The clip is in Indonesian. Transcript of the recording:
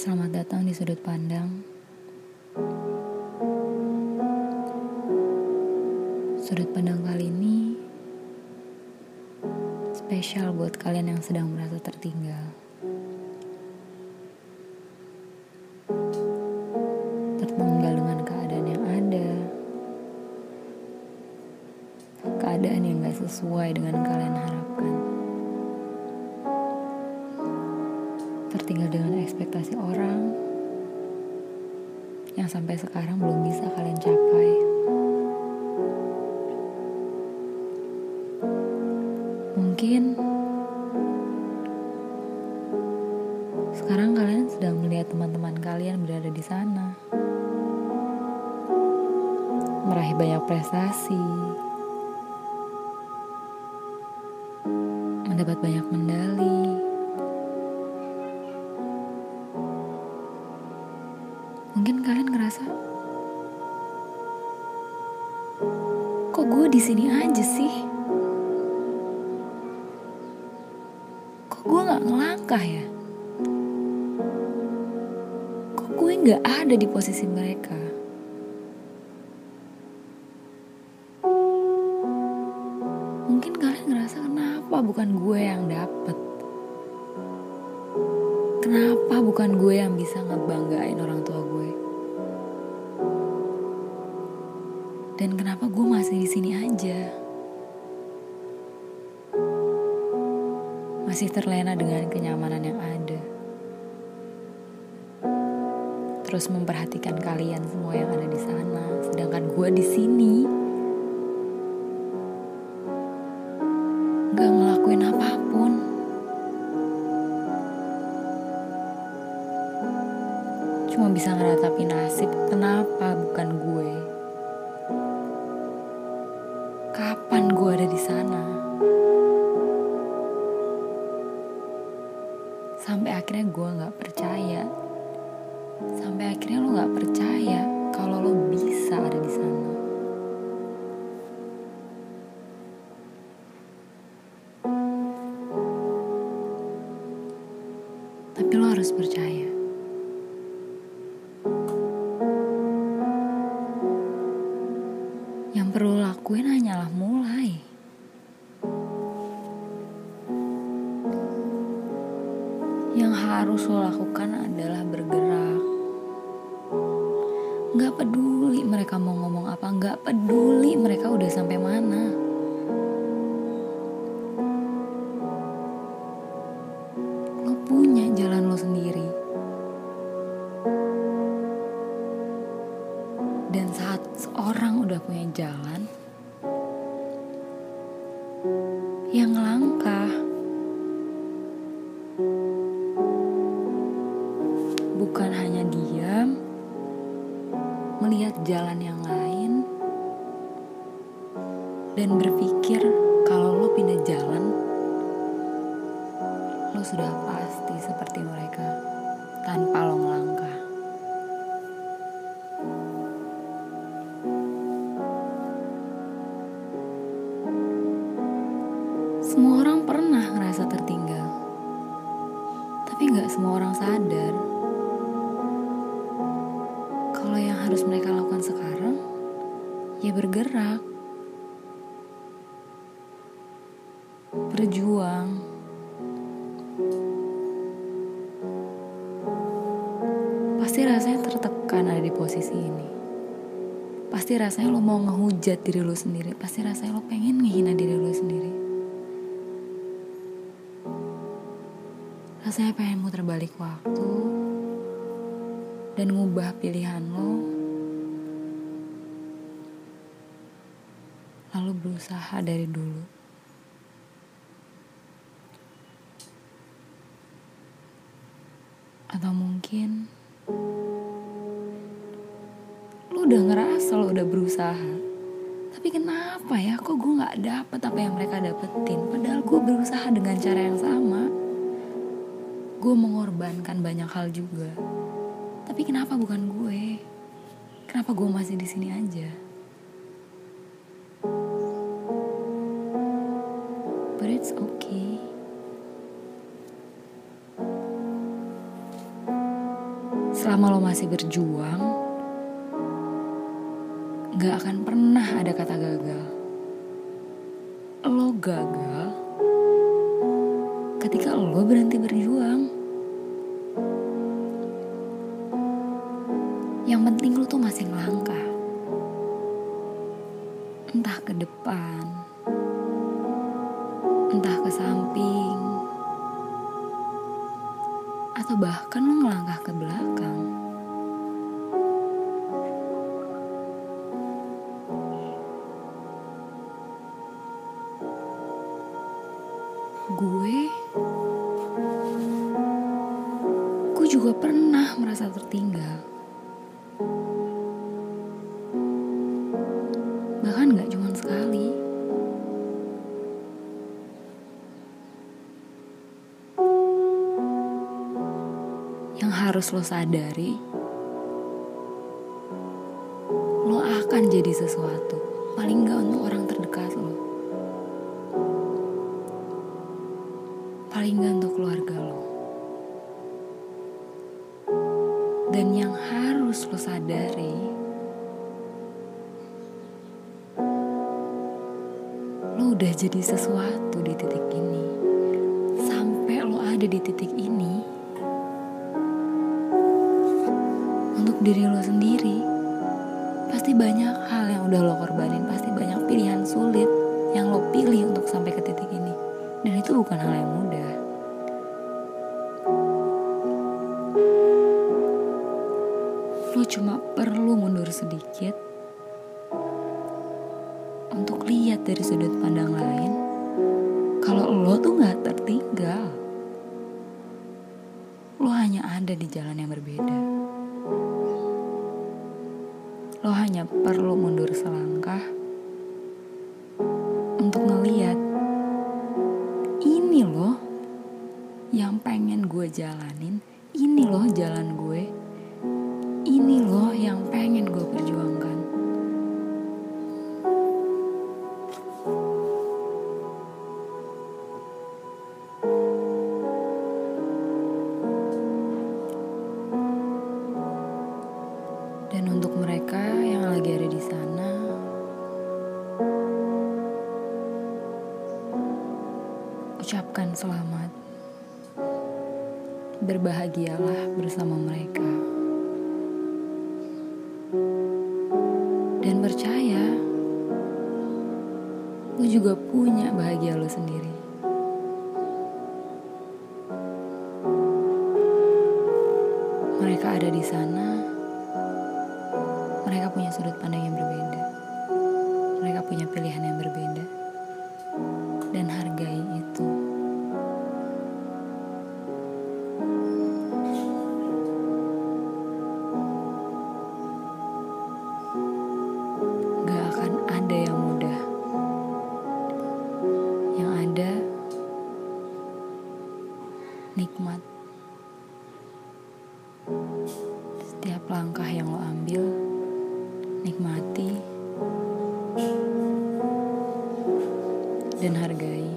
Selamat datang di sudut pandang. Sudut pandang kali ini spesial buat kalian yang sedang merasa tertinggal. Tertinggal dengan keadaan yang ada. Keadaan yang gak sesuai dengan kalian harapkan. Tertinggal dengan ekspektasi orang yang sampai sekarang belum bisa kalian capai. Mungkin sekarang kalian sedang melihat teman-teman kalian berada di sana, meraih banyak prestasi, mendapat banyak medali. Mungkin kalian ngerasa, kok gue di sini aja sih? Kok gue nggak ngelangkah ya? Kok gue nggak ada di posisi mereka? Mungkin kalian ngerasa kenapa bukan gue yang dapet? Kenapa bukan gue yang bisa ngebanggain orang tua Dan kenapa gue masih di sini aja? Masih terlena dengan kenyamanan yang ada. Terus memperhatikan kalian semua yang ada di sana, sedangkan gue di sini nggak ngelakuin apa pun. Cuma bisa ngeratapi nasib, kenapa bukan gue? Kapan gue ada di sana? Sampai akhirnya gue nggak percaya. Sampai akhirnya lo nggak percaya kalau lo bisa ada di sana. Tapi lo harus percaya. Yang harus lo lakukan adalah bergerak. Gak peduli mereka mau ngomong apa, gak peduli mereka udah sampai mana. Lo punya jalan lo sendiri. Dan saat seorang udah punya jalan, yang langkah bukan hanya diam, melihat jalan yang lain, dan berpikir kalau lo pindah jalan, lo sudah pasti seperti mereka tanpa lo ngelangkah. Kalau yang harus mereka lakukan sekarang ya bergerak, berjuang. Pasti rasanya tertekan ada di posisi ini. Pasti rasanya lo mau ngehujat diri lo sendiri. Pasti rasanya lo pengen ngehina diri lo sendiri. Rasanya pengen muter balik waktu dan ngubah pilihan lo. Lalu berusaha dari dulu. Atau mungkin lo udah ngerasa lo udah berusaha. Tapi kenapa ya kok gue gak dapet apa yang mereka dapetin. Padahal gue berusaha dengan cara yang sama. Gue mengorbankan banyak hal juga. Tapi kenapa bukan gue? Kenapa gue masih di sini aja? But it's okay. selama lo masih berjuang, gak akan pernah ada kata gagal. Lo gagal ketika lo berhenti berjuang. Entah ke depan, entah ke samping, atau bahkan lo ngelangkah ke belakang. Gue, gue juga pernah merasa tertinggal. Harus lo sadari, lo akan jadi sesuatu. Paling gak untuk orang terdekat lo. Paling gak untuk keluarga lo. Dan yang harus lo sadari, lo udah jadi sesuatu di titik ini. Sampai lo ada di titik ini, untuk diri lo sendiri, pasti banyak hal yang udah lo korbanin, pasti banyak pilihan sulit yang lo pilih untuk sampai ke titik ini. Dan itu bukan hal yang mudah. Lo cuma perlu mundur sedikit untuk lihat dari sudut pandang lain kalau lo tuh gak tertinggal. Lo hanya ada di jalan yang berbeda. Lo hanya perlu mundur selangkah untuk ngeliat ini loh yang pengen gue jalanin, ini loh jalan gue, ucapkan selamat. Berbahagialah bersama mereka. Dan percaya, lu juga punya bahagia lu sendiri. Mereka ada di sana, mereka punya sudut pandang yang berbeda. Mereka punya pilihan yang berbeda. Dan hargai itu. Setiap langkah yang lo ambil, nikmati dan hargai.